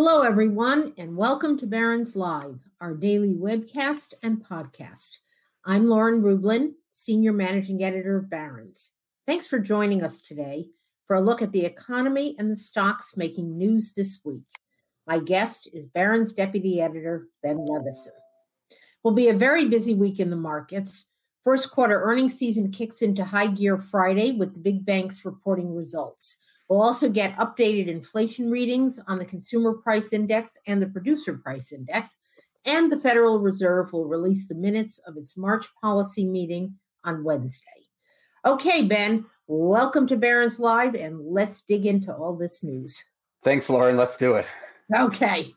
Hello, everyone, and welcome to Barron's Live, our daily webcast and podcast. I'm Lauren Rublin, Senior Managing Editor of Barron's. Thanks for joining us today for a look at the economy and the stocks making news this week. My guest is Barron's Deputy Editor, Ben Levisohn. Will be a very busy week in the markets. First quarter earnings season kicks into high gear Friday with the big banks reporting results. We'll also get updated inflation readings on the consumer price index and the producer price index. And the Federal Reserve will release the minutes of its March policy meeting on Wednesday. Okay, Ben, welcome to Barron's Live, and let's dig into all this news. Thanks, Lauren. Let's do it. Okay.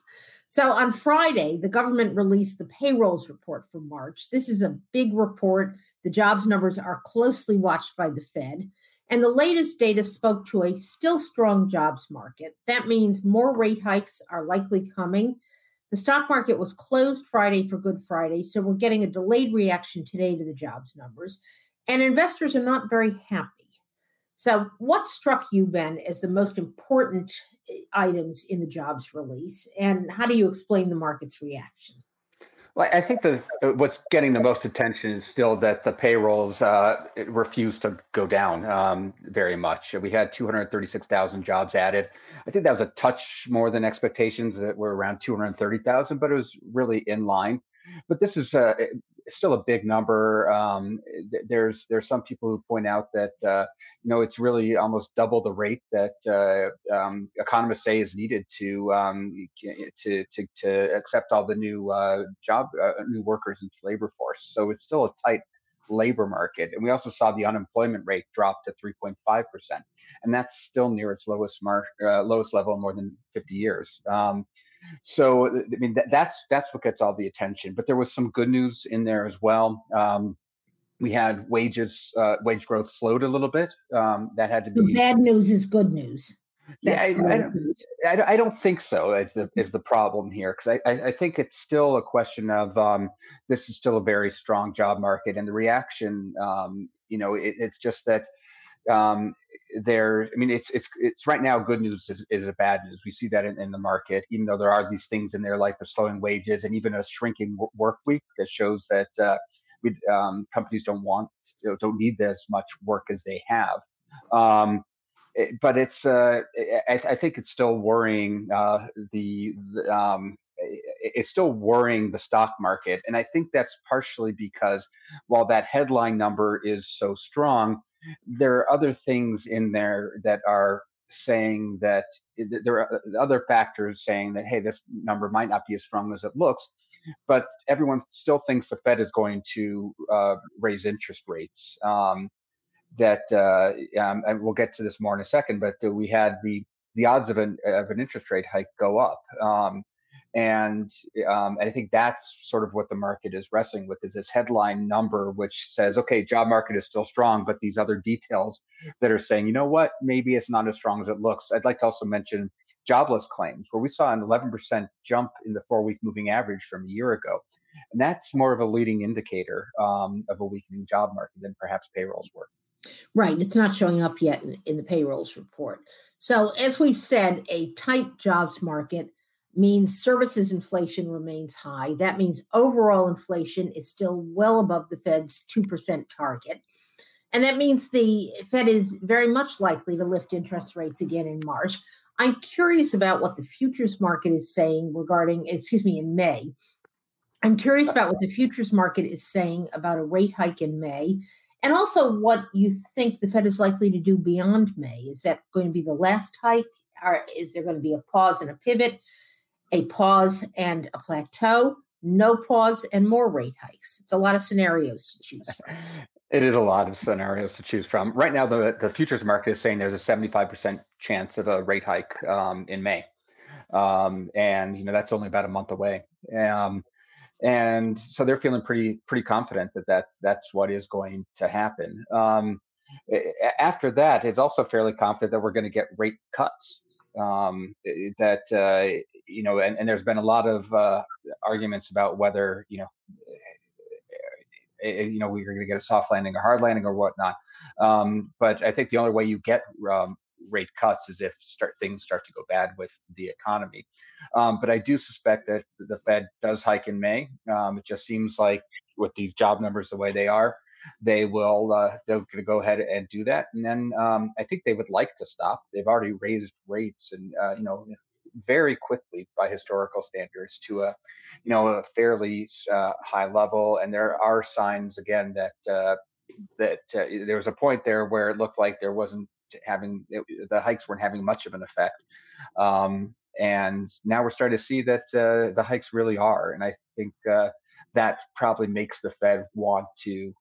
So on Friday, the government released the payrolls report for March. This is a big report. The jobs numbers are closely watched by the Fed. And the latest data spoke to a still strong jobs market. That means more rate hikes are likely coming. The stock market was closed Friday for Good Friday, so we're getting a delayed reaction today to the jobs numbers and investors are not very happy. So, what struck you, Ben, as the most important items in the jobs release, and how do you explain the market's reaction? Well, I think what's getting the most attention is still that the payrolls uh, refuse to go down um, very much. We had 236,000 jobs added. I think that was a touch more than expectations that were around 230,000, but it was really in line. But this is uh, still a big number. Um, there's there's some people who point out that uh, you know it's really almost double the rate that uh, um, economists say is needed to um, to, to to accept all the new uh, job uh, new workers into labor force. So it's still a tight labor market, and we also saw the unemployment rate drop to 3.5 percent, and that's still near its lowest mar- uh, lowest level in more than 50 years. Um, so I mean that, that's that's what gets all the attention. But there was some good news in there as well. Um, we had wages uh, wage growth slowed a little bit. Um, that had to be the bad news is good news. yeah, I, I, don't, I, don't think so. Is the is the problem here? Because I, I think it's still a question of um, this is still a very strong job market, and the reaction, um, you know, it, it's just that um, there i mean it's it's it's right now good news is, is a bad news. We see that in, in, the market even though there are these things in there like the slowing wages and even a shrinking work week that shows that uh, we, um, companies don't want don't need as much work as they have. Um, it, but it's uh, I, I, think it's still worrying uh, the, the um, it's still worrying the stock market. And i think that's partially because while that headline number is so strong there are other things in there that are saying that there are uh, other factors saying that hey this number might not be as strong as it looks but everyone still thinks the fed is going to uh, raise interest rates um, that uh, um, and we'll get to this more in a second but we had the the odds of an of an interest rate hike go up um, and um, and I think that's sort of what the market is wrestling with is this headline number which says okay job market is still strong but these other details that are saying you know what? Maybe it's not as strong as it looks. I'd like to also mention jobless claims where we saw an 11% jump in the four week moving average from a year ago. And that's more of a leading indicator um, of a weakening job market than perhaps payrolls were. Right it's not showing up yet in, in the payrolls report. So as we've said a tight jobs market means services inflation remains high. That means overall inflation is still well above the Fed's 2% target. And that means the Fed is very much likely to lift interest rates again in March. I'm curious about what the futures market is saying regarding, excuse me, in May. I'm curious uh about what the futures market is saying about a rate hike in May and also what you think the Fed is likely to do beyond May. Is that going to be the last hike? Or is there going to be a pause and a pivot? A pause and a plateau, no pause and more rate hikes. It's a lot of scenarios to choose from. It is a lot of scenarios to choose from. Right now, the, the futures market is saying there's a 75% chance of a rate hike um, in May. um, and you know that's only about a month away. Um, and so they're feeling pretty pretty confident that that that's what is going to happen. Um, after that, it's also fairly confident that we're going to get rate cuts. Um, that uh, you know, and, and, there's been a lot of uh, arguments about whether you know, eh, you know, we're going to get a soft landing or hard landing or whatnot. Um, but I think the only way you get um, rate cuts is if start things start to go bad with the economy. Um, but I do suspect that the Fed does hike in May. Um, it just seems like with these job numbers the way they are, they will uh, they're going to go ahead and do that. And then um, I think they would like to stop. They've already raised rates and uh, you know very quickly by historical standards to a you know a fairly uh, high level. And there are signs again that uh, that uh, there was a point there where it looked like there wasn't having it, the hikes weren't having much of an effect. Um, and now we're starting to see that uh, the hikes really are. And I think that probably makes the Fed want to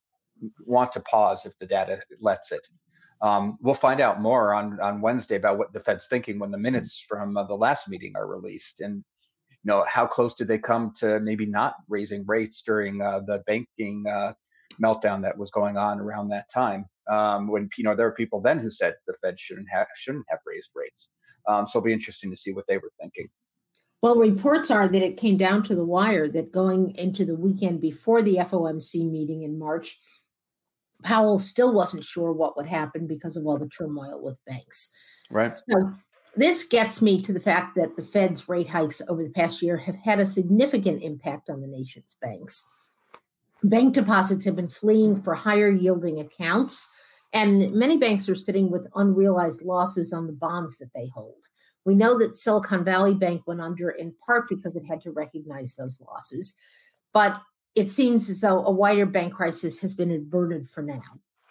want to pause if the data lets it. Um, we'll find out more on on Wednesday about what the Fed's thinking when the minutes from uh, the last meeting are released, and you know how close did they come to maybe not raising rates during uh, the banking uh, meltdown that was going on around that time. Um, when you know there were people then who said the Fed shouldn't have shouldn't have raised rates. Um, so it'll be interesting to see what they were thinking. Well, reports are that it came down to the wire that going into the weekend before the FOMC meeting in March, Powell still wasn't sure what would happen because of all the turmoil with banks. Right. So this gets me to the fact that the Fed's rate hikes over the past year have had a significant impact on the nation's banks. Bank deposits have been fleeing for higher yielding accounts, and many banks are sitting with unrealized losses on the bonds that they hold. We know that Silicon Valley Bank went under in part because it had to recognize those losses, but it seems as though a wider bank crisis has been averted for now,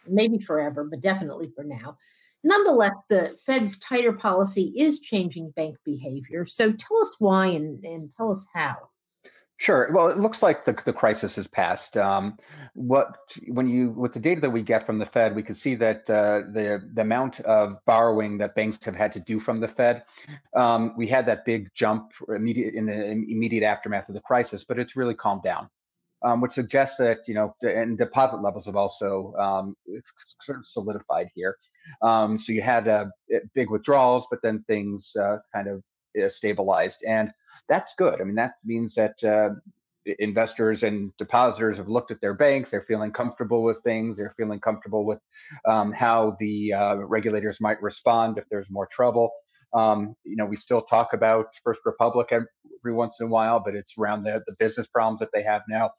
maybe forever, but definitely for now. Nonetheless, the Fed's tighter policy is changing bank behavior. So tell us why and, and tell us how. Sure. Well, it looks like the, the crisis has passed. Um, what when you with the data that we get from the Fed, we can see that uh, the the amount of borrowing that banks have had to do from the Fed, um, we had that big jump immediate in the immediate aftermath of the crisis, but it's really calmed down, um, which suggests that you know and deposit levels have also um, sort of solidified here. Um, so you had uh, big withdrawals, but then things uh, kind of uh, stabilized and that's good. I mean, that means that uh, investors and depositors have looked at their banks. They're feeling comfortable with things. They're feeling comfortable with um, how the uh, regulators might respond if there's more trouble. Um, you know, we still talk about First Republic every once in a while, but it's around the, the business problems that they have now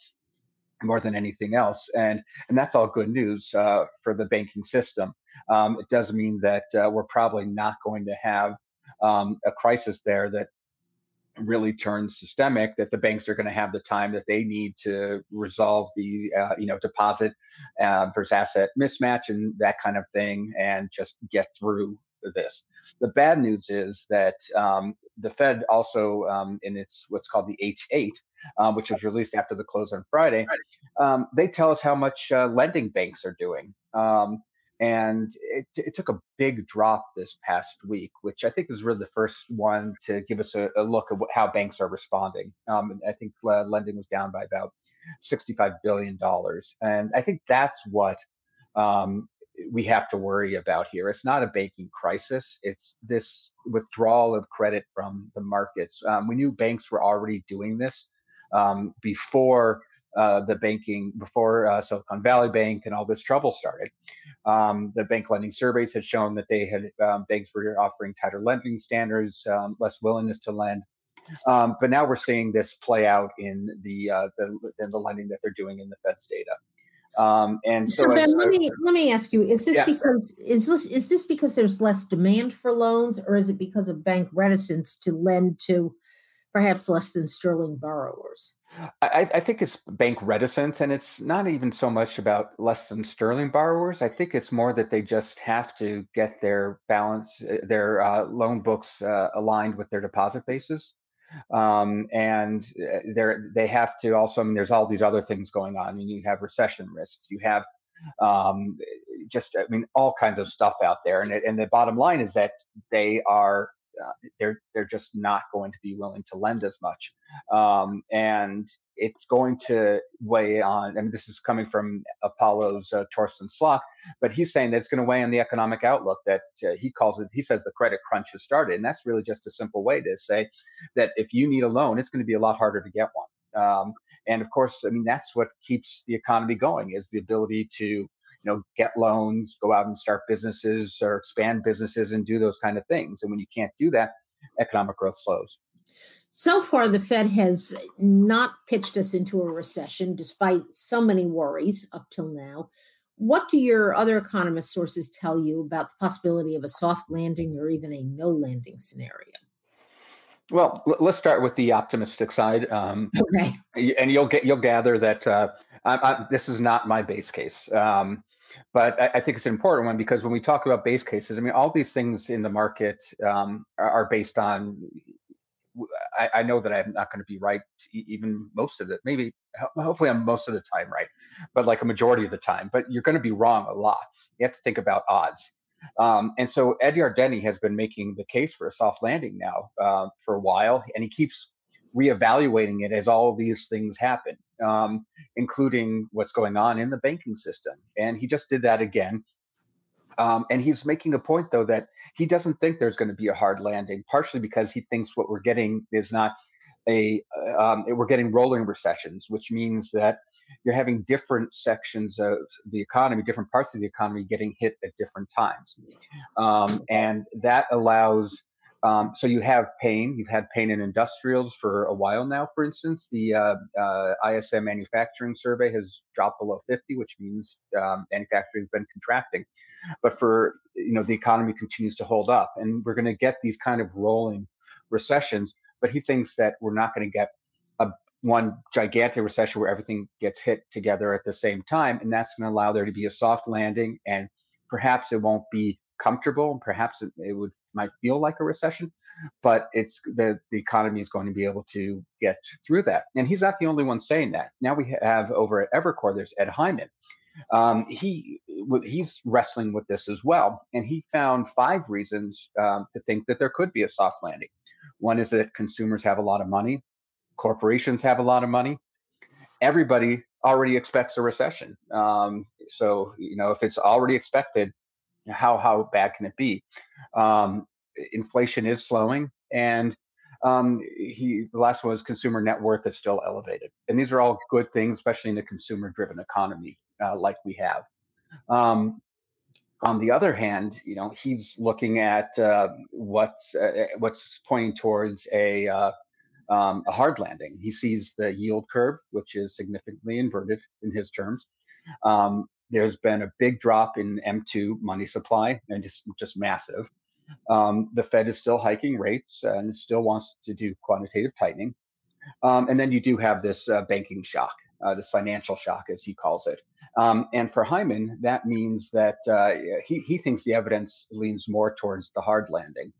more than anything else. And and that's all good news uh, for the banking system. Um, it does mean that uh, we're probably not going to have um, a crisis there that really turns systemic that the banks are going to have the time that they need to resolve the uh, you know deposit uh, versus asset mismatch and that kind of thing and just get through this the bad news is that um, the fed also um, in its what's called the H.8 um, which was released after the close on friday um, they tell us how much uh, lending banks are doing um, and it, it, took a big drop this past week, which I think is really the first one to give us a, a look at what, how banks are responding. Um, I think uh, lending was down by about $65 billion. And I think that's what um, we have to worry about here. It's not a banking crisis, it's this withdrawal of credit from the markets. Um, we knew banks were already doing this um, before uh, the banking before uh, Silicon Valley Bank and all this trouble started. Um, the bank lending surveys had shown that they had um, banks were offering tighter lending standards, um, less willingness to lend. Um, but now we're seeing this play out in the, uh, the in the lending that they're doing in the Fed's data. Um, and so, so Ben, let me let me ask you: Is this yeah. because is this is this because there's less demand for loans, or is it because of bank reticence to lend to perhaps less than sterling borrowers? I, I, think it's bank reticence, and it's not even so much about less than sterling borrowers. I think it's more that they just have to get their balance, uh, their uh, loan books uh, aligned with their deposit bases, um, and uh, they they have to also. I mean, there's all these other things going on. I mean, you have recession risks, you have um, just, I mean, all kinds of stuff out there, and and the bottom line is that they are they're they're just not going to be willing to lend as much, um, and it's going to weigh on. I mean, this is coming from Apollo's uh, Torsten Slok, but he's saying that it's going to weigh on the economic outlook. That uh, he calls it. He says the credit crunch has started, and that's really just a simple way to say that if you need a loan, it's going to be a lot harder to get one. Um, and of course, I mean that's what keeps the economy going is the ability to you know get loans go out and start businesses or expand businesses and do those kind of things. And when you can't do that economic growth slows. So far the fed has not pitched us into a recession despite so many worries up till now. What do your other economist sources tell you about the possibility of a soft landing or even a no landing scenario? Well, let's start with the optimistic side, um, okay. and you'll get you'll gather that uh, I, I, this is not my base case. Um, but I, I, think it's an important one because when we talk about base cases, I mean, all these things in the market um, are, are, based on. I, I know that I'm not going to be right, even most of it. Maybe, hopefully, I'm most of the time right, but like a majority of the time. But you're going to be wrong a lot. You have to think about odds. Um, and so Ed Yardeni has been making the case for a soft landing now uh, for a while, and he keeps reevaluating it as all these things happen, um, including what's going on in the banking system. And he just did that again. Um, and he's making a point, though, that he doesn't think there's going to be a hard landing, partially because he thinks what we're getting is not a, um, we're getting rolling recessions, which means that you're having different sections of the economy, different parts of the economy getting hit at different times. Um, and that allows um, so you have pain. You've had pain in industrials for a while now. For instance, the uh, uh, ISM manufacturing survey has dropped below 50, which means um, manufacturing has been contracting. But for you know, the economy continues to hold up, and we're going to get these kind of rolling recessions. But he thinks that we're not going to get a one gigantic recession where everything gets hit together at the same time, and that's going to allow there to be a soft landing, and perhaps it won't be comfortable and perhaps it, it, would might feel like a recession but it's the the economy is going to be able to get through that. And he's not the only one saying that. Now we have over at evercore there's ed hyman. Um, he he's wrestling with this as well and he found five reasons um, to think that there could be a soft landing. One is that consumers have a lot of money corporations have a lot of money everybody already expects a recession. Um, so you know if it's already expected how how bad can it be? Um, inflation is slowing, and um, he the last one was consumer net worth is still elevated, and these are all good things, especially in a consumer-driven economy uh, like we have. Um, on the other hand, you know he's looking at uh, what's uh, what's pointing towards a uh, um, a hard landing. He sees the yield curve, which is significantly inverted in his terms. Um, there's been a big drop in M2 money supply and just just massive. Um, the Fed is still hiking rates and still wants to do quantitative tightening. Um, and then you do have this uh, banking shock, uh, this financial shock, as he calls it. Um, and for Hyman, that means that uh, he, he thinks the evidence leans more towards the hard landing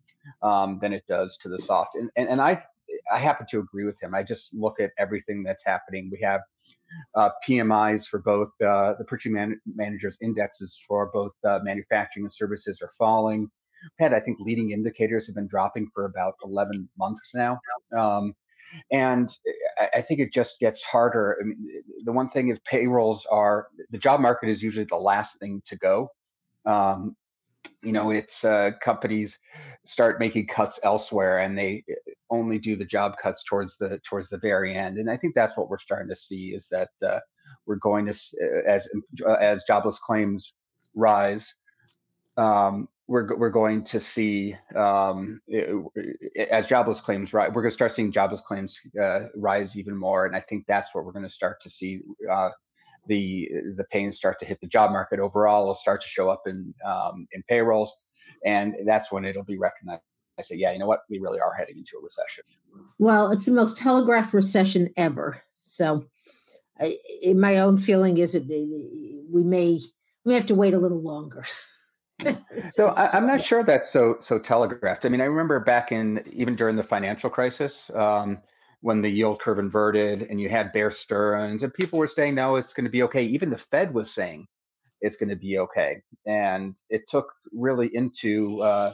um, than it does to the soft. And, and, and I, I happen to agree with him. I just look at everything that's happening. We have uh, PMIs for both uh, the purchasing man- managers indexes for both uh, manufacturing and services are falling. we had, I think, leading indicators have been dropping for about 11 months now. Um, and I, think it just gets harder. I mean, the one thing is payrolls are the job market is usually the last thing to go. Um, you know it's uh, companies start making cuts elsewhere and they uh, only do the job cuts towards the towards the very end. And i think that's what we're starting to see is that uh, we're going to uh, as uh, as jobless claims rise um, we're we're going to see um, as jobless claims rise we're going to start seeing jobless claims uh, rise even more. And i think that's what we're going to start to see the the pains start to hit the job market overall. It'll start to show up in um, in payrolls, and that's when it'll be recognized. I say, yeah, you know what? We really are heading into a recession. Well, it's the most telegraphed recession ever. So, I, my own feeling is it we may we may have to wait a little longer. so I, am not sure that's so so telegraphed. I mean, I remember back in even during the financial crisis, um, when the yield curve inverted and you had Bear Stearns and people were saying, no, it's going to be okay. Even the Fed was saying it's going to be okay. And it took really into uh,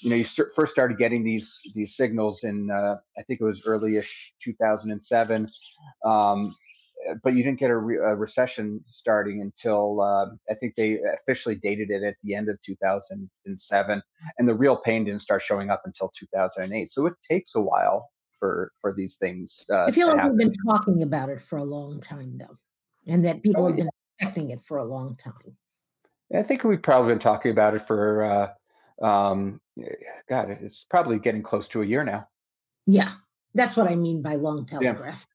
you know, you st- first started getting these these signals in uh, I think it was early-ish 2007, um, but you didn't get a, re- a recession starting until uh, I think they officially dated it at the end of 2007, and the real pain didn't start showing up until 2008. So it takes a while for for these things. Uh, I feel like happen. we've been talking about it for a long time, though, and that people oh, have been expecting it for a long time. I think we've probably been talking about it for uh, um, God, it's probably getting close to a year now. Yeah, that's what I mean by long telegraph.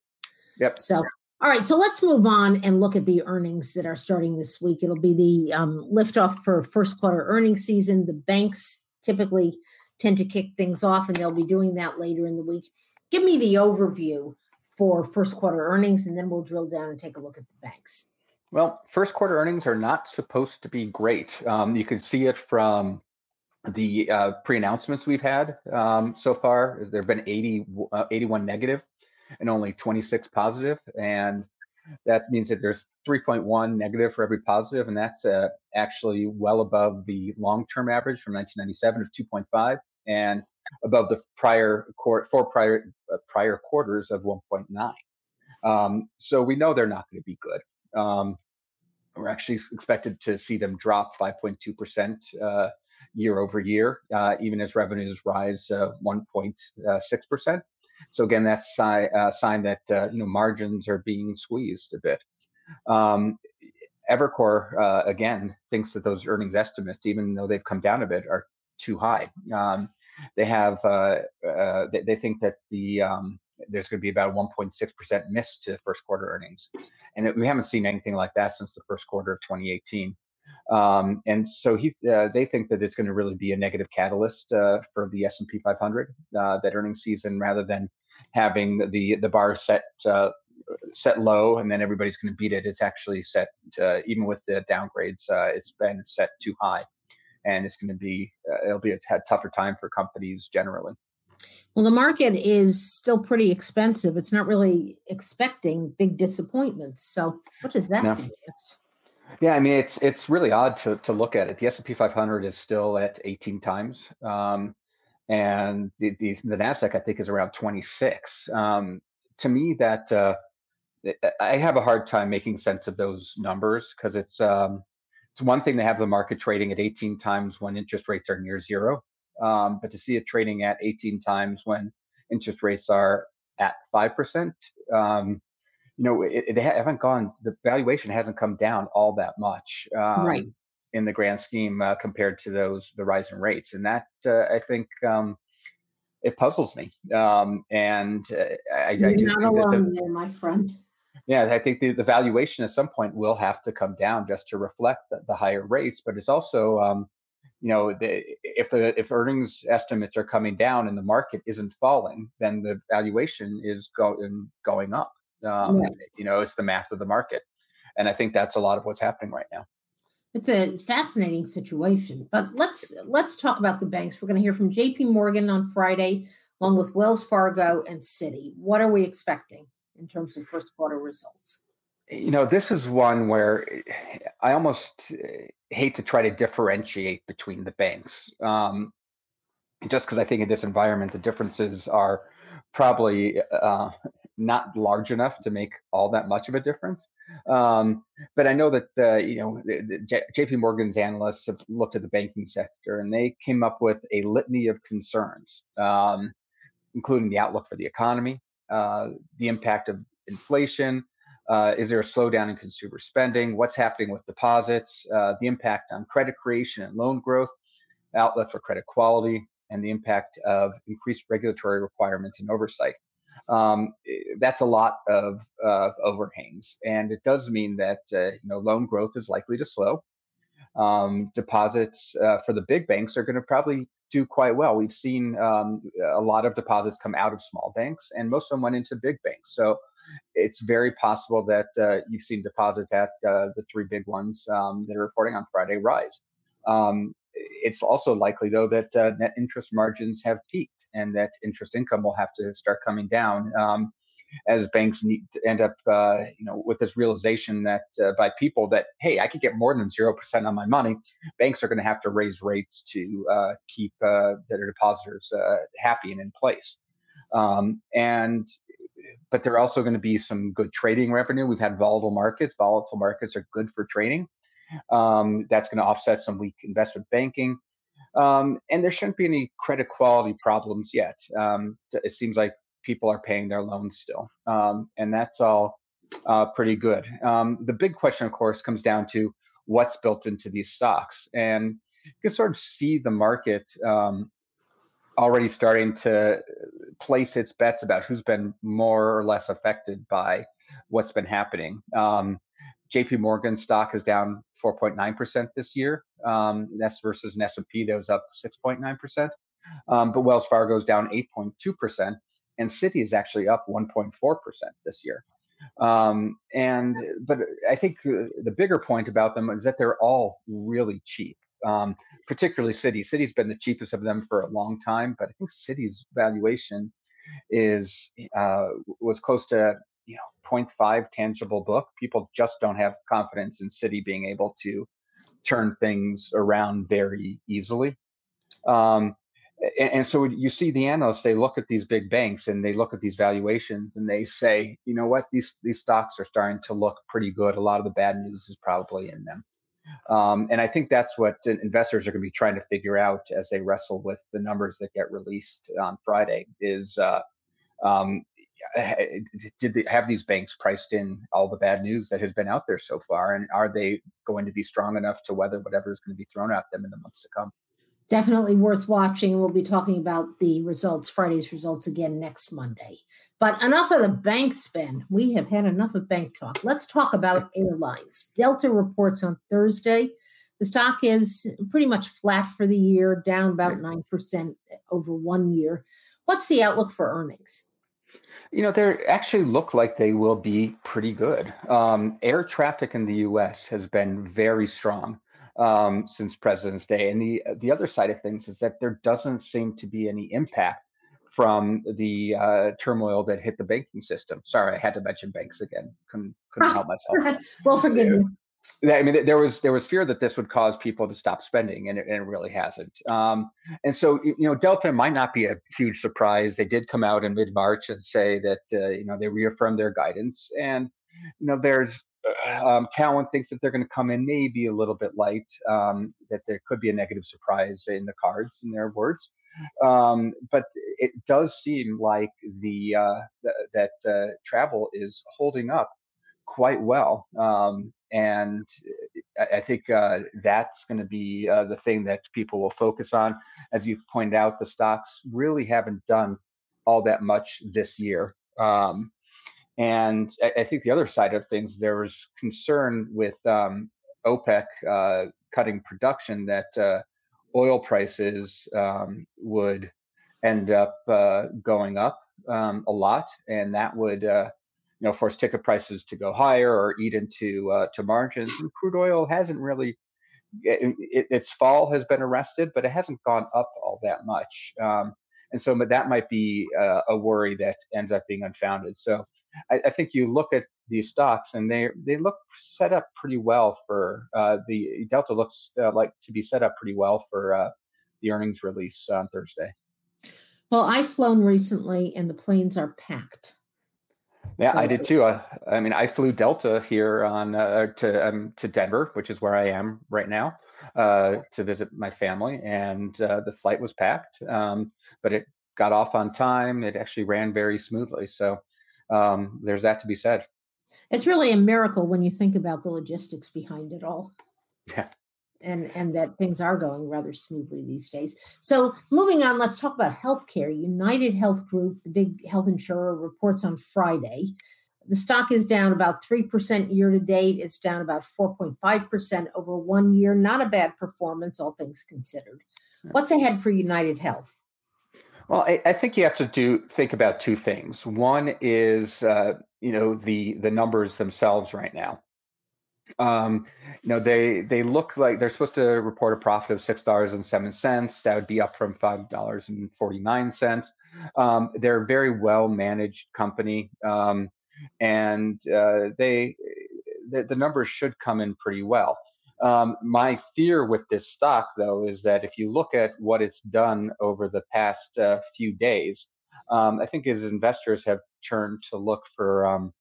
Yeah. Yep. So, all right, so let's move on and look at the earnings that are starting this week. It'll be the um, liftoff for first quarter earnings season. The banks typically tend to kick things off, and they'll be doing that later in the week. Give me the overview for first quarter earnings, and then we'll drill down and take a look at the banks. Well, first quarter earnings are not supposed to be great. Um, you can see it from the uh, pre-announcements we've had um, so far, there have been 80, uh, 81 negative and only 26 positive, and that means that there's 3.1 negative for every positive, and that's uh, actually well above the long-term average from 1997 of 2.5, and above the prior four prior uh, prior quarters of 1.9. Um, so we know they're not going to be good. Um, we're actually expected to see them drop 5.2 percent uh, year over year, uh, even as revenues rise 1.6%. Uh, so again, that's a uh, sign that you know margins are being squeezed a bit. Um, Evercore uh, again thinks that those earnings estimates, even though they've come down a bit, are too high. Um, they have uh, uh, they, they, think that the um, there's going to be about 1.6% miss to first quarter earnings, and it, we haven't seen anything like that since the first quarter of 2018. Um, and so he, uh, they think that it's going to really be a negative catalyst uh, for the S&P 500 uh, that earnings season, rather than having the the bar set uh, set low and then everybody's going to beat it. It's actually set even with the downgrades, it's been set too high, and it's going to be uh, it'll be a t- tougher time for companies generally. Well, the market is still pretty expensive. It's not really expecting big disappointments. So, what does that no. suggest? Yeah, I mean it's it's really odd to to look at it. The S and P 500 is still at 18 times, um, and the, the, the Nasdaq I think is around 26. Um, to me, that uh, I have a hard time making sense of those numbers because it's um, it's one thing to have the market trading at 18 times when interest rates are near zero, um, but to see it trading at 18 times when interest rates are at five percent um, you know, it, it haven't gone. The valuation hasn't come down all that much, um, right? In the grand scheme, uh, compared to those the rising rates, and that uh, I think um, it puzzles me. Um, and uh, I, You're I just not alone the, there, my friend. Yeah, I think the, the valuation at some point will have to come down just to reflect the, the higher rates. But it's also, um, you know, the, if the if earnings estimates are coming down and the market isn't falling, then the valuation is going going up. Um, You know, it's the math of the market, and I think that's a lot of what's happening right now. It's a fascinating situation, but let's let's talk about the banks. We're going to hear from J.P. Morgan on Friday, along with Wells Fargo and Citi. What are we expecting in terms of first quarter results? You know, this is one where I almost eh, hate to try to differentiate between the banks, um, just because I think in this environment the differences are probably uh, not large enough to make all that much of a difference. Um, but I know that uh, you know J.P. Morgan's analysts have looked at the banking sector and they came up with a litany of concerns, um, including the outlook for the economy, uh, the impact of inflation. Uh, is there a slowdown in consumer spending? What's happening with deposits? Uh, the impact on credit creation and loan growth, outlook for credit quality, and the impact of increased regulatory requirements and oversight um, eh, that's a lot of uh, overhangs, and it does mean that uh, you know loan growth is likely to slow. Um, deposits for the big banks are going to probably do quite well. We've seen um, a lot of deposits come out of small banks, and most of them went into big banks. So it's very possible that uh, you've seen deposits at uh, the three big ones um, that are reporting on Friday rise. Um, it's also likely, though, that uh, net interest margins have peaked and that interest income will have to start coming down. Um, as banks need to end up, uh, you know, with this realization that uh, by people that hey, I could get more than zero percent on my money, banks are going to have to raise rates to uh, keep uh, their depositors uh, happy and in place. Um, and but there are also going to be some good trading revenue. We've had volatile markets. Volatile markets are good for trading. Um, that's going to offset some weak investment banking. Um, and there shouldn't be any credit quality problems yet. Um, it seems like people are paying their loans still, um, and that's all uh, pretty good. Um, the big question, of course, comes down to what's built into these stocks, and you can sort of see the market um, already starting to place its bets about who's been more or less affected by what's been happening. Um, JP Morgan stock is down 4.9% this year. Um, that's versus an S&P that was up 6.9%. Um, but Wells Fargo is down 8.2%, and Citi is actually up 1.4% this year. Um, and but I think the bigger point about them is that they're all really cheap. Um, particularly Citi. Citi's been the cheapest of them for a long time, but I think Citi's valuation is uh, was close to you know 0.5 tangible book people just don't have confidence in Citi being able to turn things around very easily um, and, and, so you see the analysts they look at these big banks and they look at these valuations and they say you know what these these stocks are starting to look pretty good a lot of the bad news is probably in them um, and I think that's what investors are going to be trying to figure out as they wrestle with the numbers that get released on Friday. Is uh, um, did they have these banks priced in all the bad news that has been out there so far, and are they going to be strong enough to weather whatever is going to be thrown at them in the months to come? Definitely worth watching. We'll be talking about the results, Friday's results again next Monday. But enough of the bank spin. We have had enough of bank talk. Let's talk about airlines. Delta reports on Thursday. The stock is pretty much flat for the year, down about 9% over one year. What's the outlook for earnings? You know, they actually look like they will be pretty good. Um, air traffic in the U.S. has been very strong um, since President's Day, and the the other side of things is that there doesn't seem to be any impact from the uh, turmoil that hit the banking system. Sorry, I had to mention banks again. Couldn't couldn't help myself. well, forgive me. I mean, there was there was fear that this would cause people to stop spending, and it, and it really hasn't. Um, and so, you know, Delta might not be a huge surprise. They did come out in mid March and say that uh, you know they reaffirmed their guidance, and you know, there's um, Cowen thinks that they're going to come in maybe a little bit light. Um, that there could be a negative surprise in the cards, in their words. Um, but it does seem like the uh, th- that uh, travel is holding up quite well. Um, and I, I think uh, that's going to be uh, the thing that people will focus on. As you pointed out, the stocks really haven't done all that much this year. Um, and I, I, think the other side of things, there was concern with um, OPEC uh, cutting production that uh, oil prices um, would end up uh, going up um, a lot, and that would uh, you know, force ticket prices to go higher or eat into uh, to margins. And crude oil hasn't really. It, it, its fall has been arrested, but it hasn't gone up all that much. Um, and so that might be uh, a worry that ends up being unfounded. So I, I, think you look at these stocks and they they look set up pretty well for uh, the Delta looks uh, like to be set up pretty well for uh, the earnings release on Thursday. Well, I've flown recently and the planes are packed. Yeah, so, I did too. I, I, mean, I flew Delta here on uh, to um, to Denver, which is where I am right now, uh, to visit my family, and uh, the flight was packed, um, but it got off on time. It actually ran very smoothly. So um, there's that to be said. It's really a miracle when you think about the logistics behind it all. Yeah and and that things are going rather smoothly these days. So moving on, let's talk about healthcare. United Health Group, the big health insurer, reports on Friday. The stock is down about 3% year to date. It's down about 4.5% over one year. Not a bad performance, all things considered. What's ahead for United Health? Well, I, I think you have to do think about two things. One is, uh, you know, the the numbers themselves right now um, you know they they look like they're supposed to report a profit of six dollars and seven cents that would be up from five dollars and 49 cents Um, they're a very well managed company, um, and uh, they the, the, numbers should come in pretty well. Um, my fear with this stock, though, is that if you look at what it's done over the past uh, few days, um, I think as investors have turned to look for um,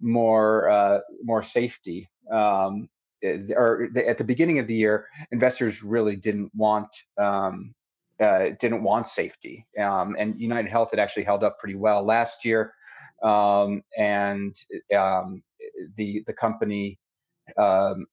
more uh, more safety. Um, eh, or at the beginning of the year, investors really didn't want um, uh, didn't want safety, um, and United Health had actually held up pretty well last year, um, and um, the the company um,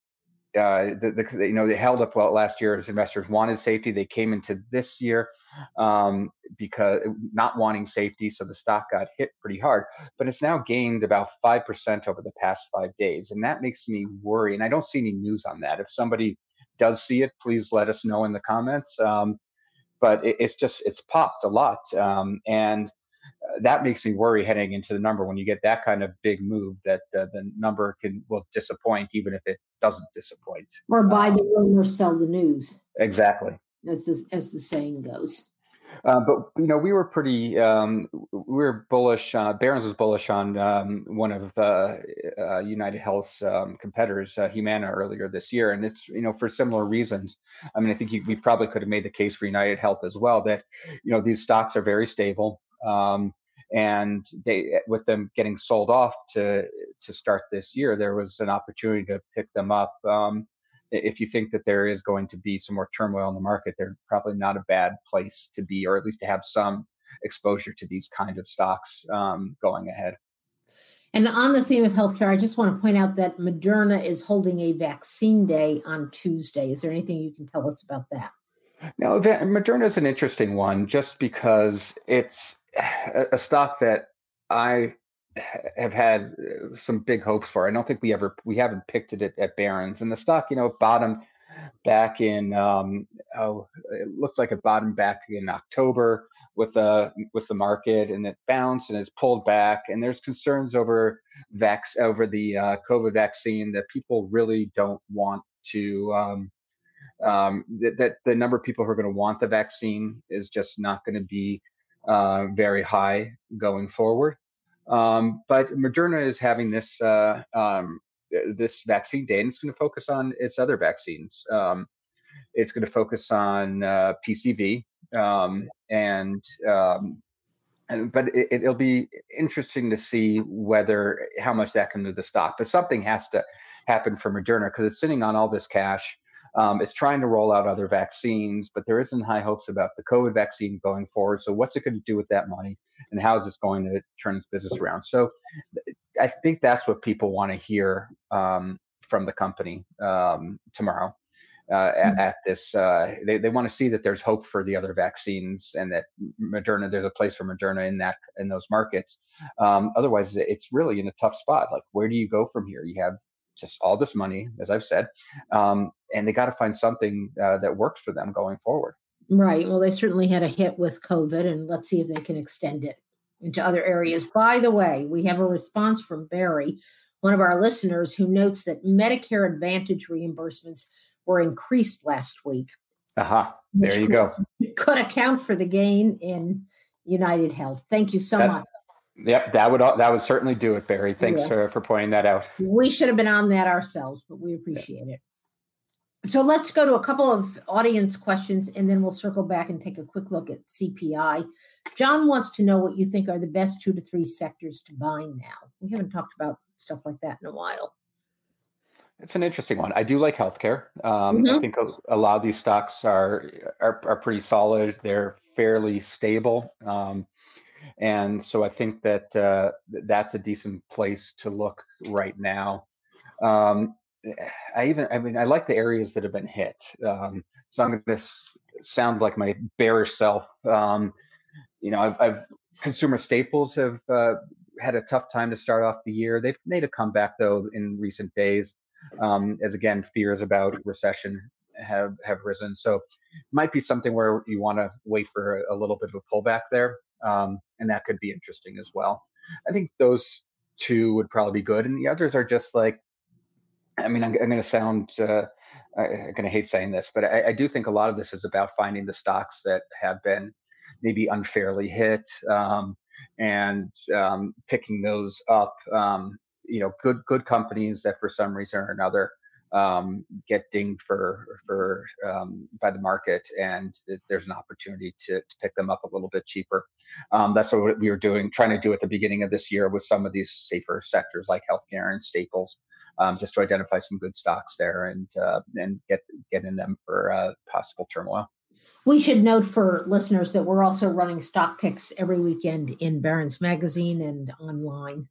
uh, the, the, you know they held up well last year as investors wanted safety. They came into this year um, because not wanting safety, so the stock got hit pretty hard. But it's now gained about five percent over the past five days, and that makes me worry. And I don't see any news on that. If somebody does see it, please let us know in the comments. Um, but it, it's just it's popped a lot, um, and that makes me worry heading into the number. When you get that kind of big move that uh, the number can will disappoint even if it doesn't disappoint or buy the um, rumor sell the news. Exactly. As the as the saying goes. Uh, but you know we were pretty um, we were bullish uh, barron's was bullish on um, one of uh, uh united health's um, competitors uh, humana earlier this year. And it's you know for similar reasons. I mean i think you, we probably could have made the case for united health as well that you know these stocks are very stable um, and they with them getting sold off to to start this year there was an opportunity to pick them up um, if you think that there is going to be some more turmoil in the market they're probably not a bad place to be or at least to have some exposure to these kind of stocks um, going ahead and on the theme of healthcare, I just want to point out that Moderna is holding a vaccine day on Tuesday. Is there anything you can tell us about that? Now, Moderna is an interesting one just because it's a stock that I have had uh, some big hopes for. I don't think we ever we haven't picked it at, at Barron's, and the stock, you know, bottomed back in um, oh, it looks like it bottomed back in October with the with the market, and it bounced and it's pulled back. And there's concerns over vax over the uh, COVID vaccine that people really don't want to. Um, um, that, that the number of people who are going to want the vaccine is just not going to be uh, very high going forward. Um, but Moderna is having this uh, um, this vaccine day, and it's going to focus on its other vaccines. Um, it's going to focus on uh, PCV um, and um, but it, will be interesting to see whether how much that can move the stock. But something has to happen for Moderna because it's sitting on all this cash um, is trying to roll out other vaccines, but there isn't high hopes about the COVID vaccine going forward. So, what's it going to do with that money, and how is it going to turn its business around? So, I think that's what people want to hear um, from the company um, tomorrow. Uh, at, mm-hmm. at, this, uh, they, they want to see that there's hope for the other vaccines and that Moderna, there's a place for Moderna in that in those markets. Um, otherwise, it's really in a tough spot. Like, where do you go from here? You have just all this money, as I've said, um, and they got to find something uh, that works for them going forward. Right. Well, they certainly had a hit with COVID, and let's see if they can extend it into other areas. By the way, we have a response from Barry, one of our listeners, who notes that Medicare Advantage reimbursements were increased last week. Aha, uh-huh. there you go. Could account for the gain in United Health. Thank you so that, much. Yep, that would that would certainly do it, Barry. Thanks yeah. for, for pointing that out. We should have been on that ourselves, but we appreciate yeah. it. So let's go to a couple of audience questions and then we'll circle back and take a quick look at CPI. John wants to know what you think are the best two to three sectors to buy now. We haven't talked about stuff like that in a while. It's an interesting one. I do like healthcare. Um, mm-hmm. I think a, a, lot of these stocks are, are, are pretty solid. They're fairly stable. Um, and so I think that uh, that's a decent place to look right now. Um, I even, I mean, I like the areas that have been hit. Um, so I'm going to sound like my bearish self. Um, you know, I've, I've, consumer staples have uh, had a tough time to start off the year. They've made a comeback though in recent days, um, as again fears about recession have have risen. So might be something where you want to wait for a little bit of a pullback there um, and that could be interesting as well. I think those two would probably be good, and the others are just like, I mean, I'm, I'm going to sound, uh, I'm going to hate saying this, but I, I, do think a lot of this is about finding the stocks that have been maybe unfairly hit, um, and um, picking those up. Um, you know, good good companies that for some reason or another um, get dinged for for um, by the market, and there's an opportunity to, to, pick them up a little bit cheaper. Um, that's what we were doing, trying to do at the beginning of this year with some of these safer sectors like healthcare and staples, um, just to identify some good stocks there and uh, and get get in them for uh, possible turmoil. We should note for listeners that we're also running stock picks every weekend in Barron's Magazine and online.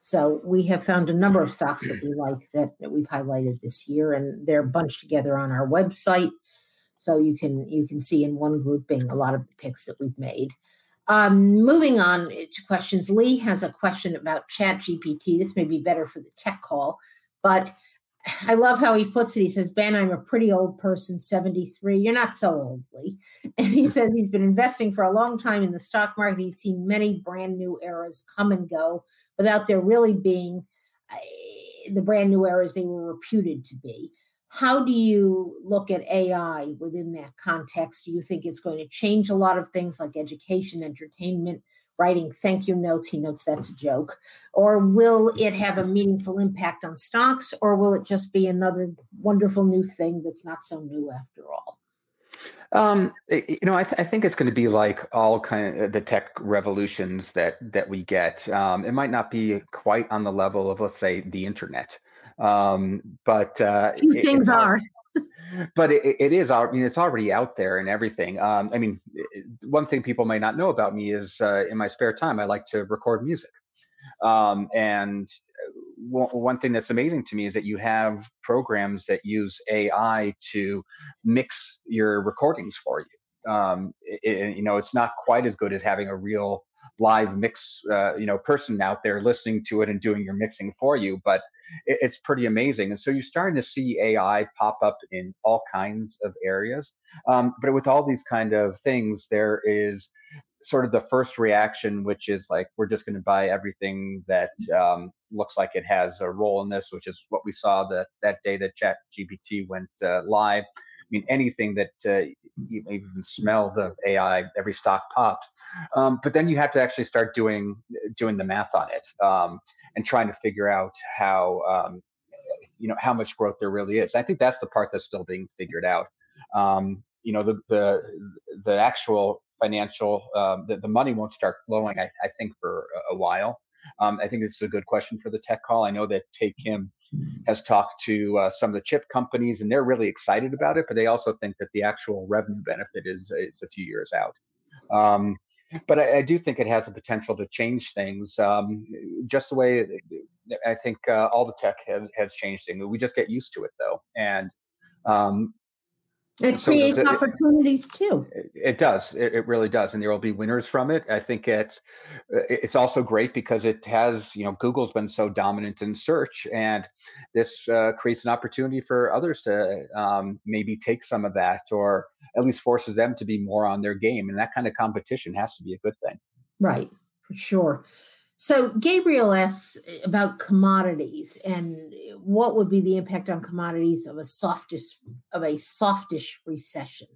So we have found a number of stocks that we like that, that we've highlighted this year, and they're bunched together on our website. So you can you can see in one grouping a lot of the picks that we've made. Um, moving on to questions, Lee has a question about Chat GPT. This may be better for the tech call, but I love how he puts it. He says, Ben, I'm a pretty old person, 73. You're not so old, Lee. And he says he's been investing for a long time in the stock market. He's seen many brand new eras come and go without there really being uh, the brand new eras they were reputed to be. How do you look at AI within that context? Do you think it's going to change a lot of things like education, entertainment, writing thank you notes? He notes that's a joke. Or will it have a meaningful impact on stocks, or will it just be another wonderful new thing that's not so new after all? Um, you know, I, th- I think it's going to be like all kind of the tech revolutions that that we get. Um, it might not be quite on the level of, let's say, the internet, um, but uh, Few things are. but it, it is. I mean, it's already out there and everything. Um, I mean, one thing people may not know about me is uh, in my spare time, I like to record music. Um, and uh, one thing that's amazing to me is that you have programs that use AI to mix your recordings for you. Um, it, you know, it's not quite as good as having a real live mix, uh, you know, person out there listening to it and doing your mixing for you. But it, it's pretty amazing. And so you're starting to see AI pop up in all kinds of areas. Um, but with all these kind of things, there is sort of the first reaction, which is like we're just going to buy everything that um, looks like it has a role in this, which is what we saw that that day that Chat GPT went uh, live. I mean, anything that uh, you even smell the AI, every stock popped. Um, but then you have to actually start doing doing the math on it um, and trying to figure out how um, you know how much growth there really is. I think that's the part that's still being figured out. Um, you know, the the the actual financial um, the, the money won't start flowing. I, I think for a, a while. Um, I think this is a good question for the tech call. I know that Tae Kim has talked to uh, some of the chip companies, and they're really excited about it, but they also think that the actual revenue benefit is is a few years out. Um, but I, I, do think it has the potential to change things, um, just the way I think uh, all the tech has, has changed things. We just get used to it, though, and um, it so creates opportunities too. It, it does. It, it, really does, and there will be winners from it. I think it's it's also great because it has you know Google's been so dominant in search, and this uh, creates an opportunity for others to um, maybe take some of that, or at least forces them to be more on their game. And that kind of competition has to be a good thing. Right, for sure. So Gabriel asks about commodities and what would be the impact on commodities of a softish of a softish recession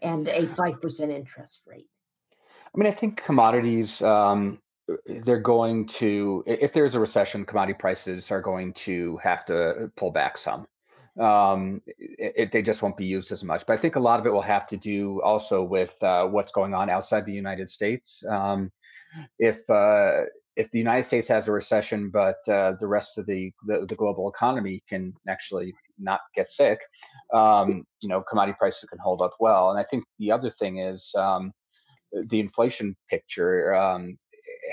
and a five percent interest rate. I mean, I think commodities um, they're going to if there's a recession, commodity prices are going to have to pull back some. Um, it, it, they just won't be used as much. But I think a lot of it will have to do also with uh, what's going on outside the United States. Um, if uh, if the United States has a recession, but uh, the rest of the, the, the global economy can actually not get sick, um, you know, commodity prices can hold up well. And I think the other thing is um, the inflation picture. Um,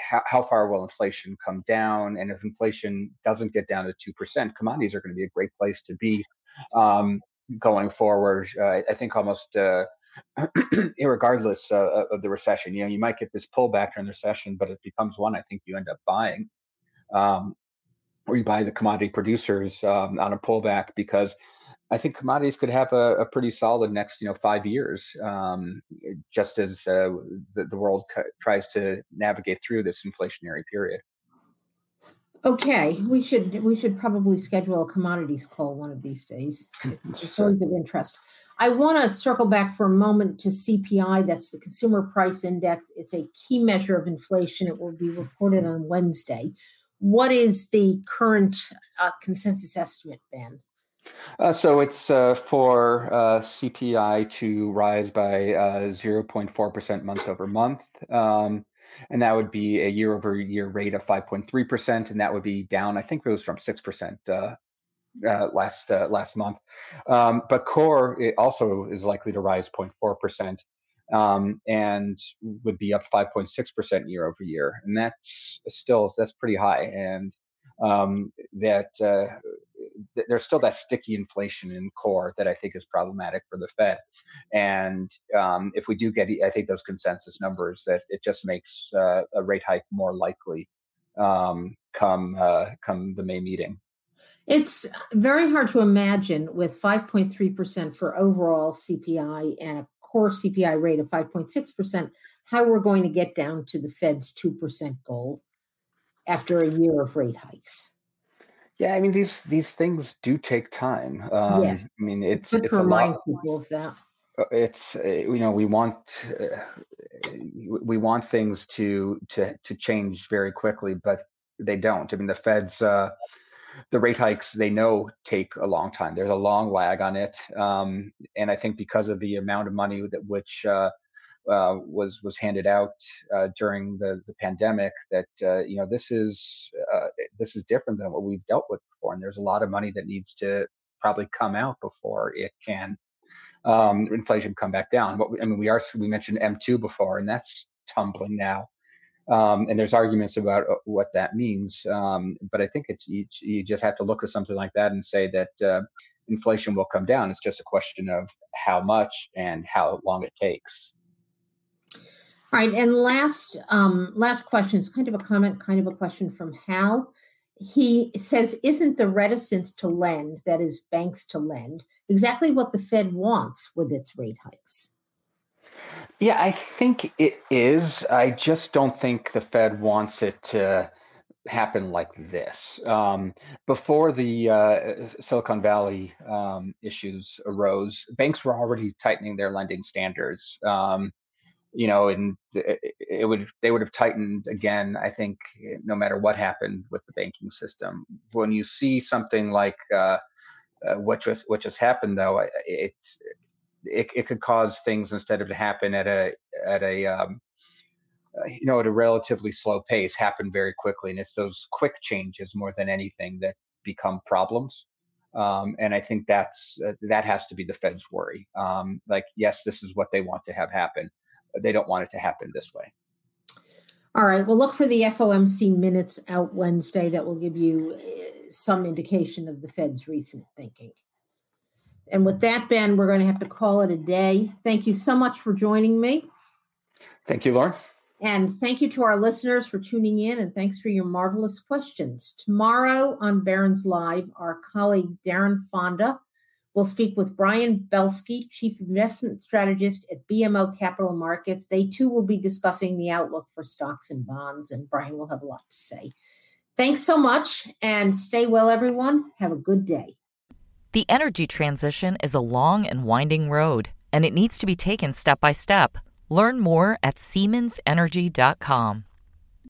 how, how, far will inflation come down? And if inflation doesn't get down to two percent, commodities are going to be a great place to be um, going forward. Uh, I think almost. Uh, regardless uh, of the recession. You know, you might get this pullback during the recession, but it becomes one I think you end up buying, um, or you buy the commodity producers um, on a pullback because I think commodities could have a, a pretty solid next, you know, five years, um, just as uh, the, the, world tries to navigate through this inflationary period. Okay, we should we should probably schedule a commodities call one of these days. It's always of interest. I want to circle back for a moment to CPI. That's the Consumer Price Index. It's a key measure of inflation. It will be reported on Wednesday. What is the current uh, consensus estimate, Ben? Uh, so it's uh, for uh, CPI to rise by 0.4% uh, month over month. Um, and that would be a year over year rate of 5.3%. And that would be down, I think it was from 6% uh, uh, last last month. Um, but core also is likely to rise 0.4%. Um, and would be up 5.6% year over year. And that's still, that's pretty high. And um, that uh, th- there's still that sticky inflation in core that I think is problematic for the Fed. And um, if we do get, I think those consensus numbers, that it just makes uh, a rate hike more likely um, come uh, come the May meeting. It's very hard to imagine with 5.3% for overall CPI and a core CPI rate of 5.6%, how we're going to get down to the Fed's 2% goal after a year of rate hikes. Yeah, I mean these these things do take time. Um, yes, I mean it's it's it's to a remind lot. people of that. Uh, it's uh, you know we want uh, we want things to to to change very quickly, but they don't. I mean the Fed's uh, the rate hikes they know take a long time. There's a long lag on it, um, and I think because of the amount of money that which uh, was was handed out uh, during the the pandemic that uh, you know this is uh, this is different than what we've dealt with before, and there's a lot of money that needs to probably come out before it can um, inflation come back down. What we, I mean, we are we mentioned M2 before, and that's tumbling now. Um, and there's arguments about uh, what that means, um, but I think it's you, you, just have to look at something like that and say that uh, inflation will come down. It's just a question of how much and how long it takes. All right, and last um, last question is kind of a comment, kind of a question from Hal. He says, "Isn't the reticence to lend, that is, banks to lend, exactly what the Fed wants with its rate hikes?" Yeah, I think it is. I just don't think the Fed wants it to happen like this. Um, before the uh, Silicon Valley um, issues arose, banks were already tightening their lending standards. Um, you know, and it would they would have tightened again. I think no matter what happened with the banking system. When you see something like uh, uh, what just what just happened, though, it's it it could cause things instead of to happen at a at a um, uh, you know at a relatively slow pace happen very quickly, and it's those quick changes more than anything that become problems. Um, and I think that's uh, that has to be the Fed's worry. Um, like, yes, this is what they want to have happen they don't want it to happen this way. All right. Well, look for the FOMC minutes out Wednesday that will give you uh, some indication of the Fed's recent thinking. And with that, Ben, we're going to have to call it a day. Thank you so much for joining me. Thank you, Lauren. And thank you to our listeners for tuning in, and thanks for your marvelous questions. Tomorrow on Barron's Live, our colleague Daren Fonda We'll speak with Brian Belski, Chief Investment Strategist at BMO Capital Markets. They too will be discussing the outlook for stocks and bonds, and Brian will have a lot to say. Thanks so much and stay well, everyone. Have a good day. The energy transition is a long and winding road, and it needs to be taken step by step. Learn more at SiemensEnergy.com.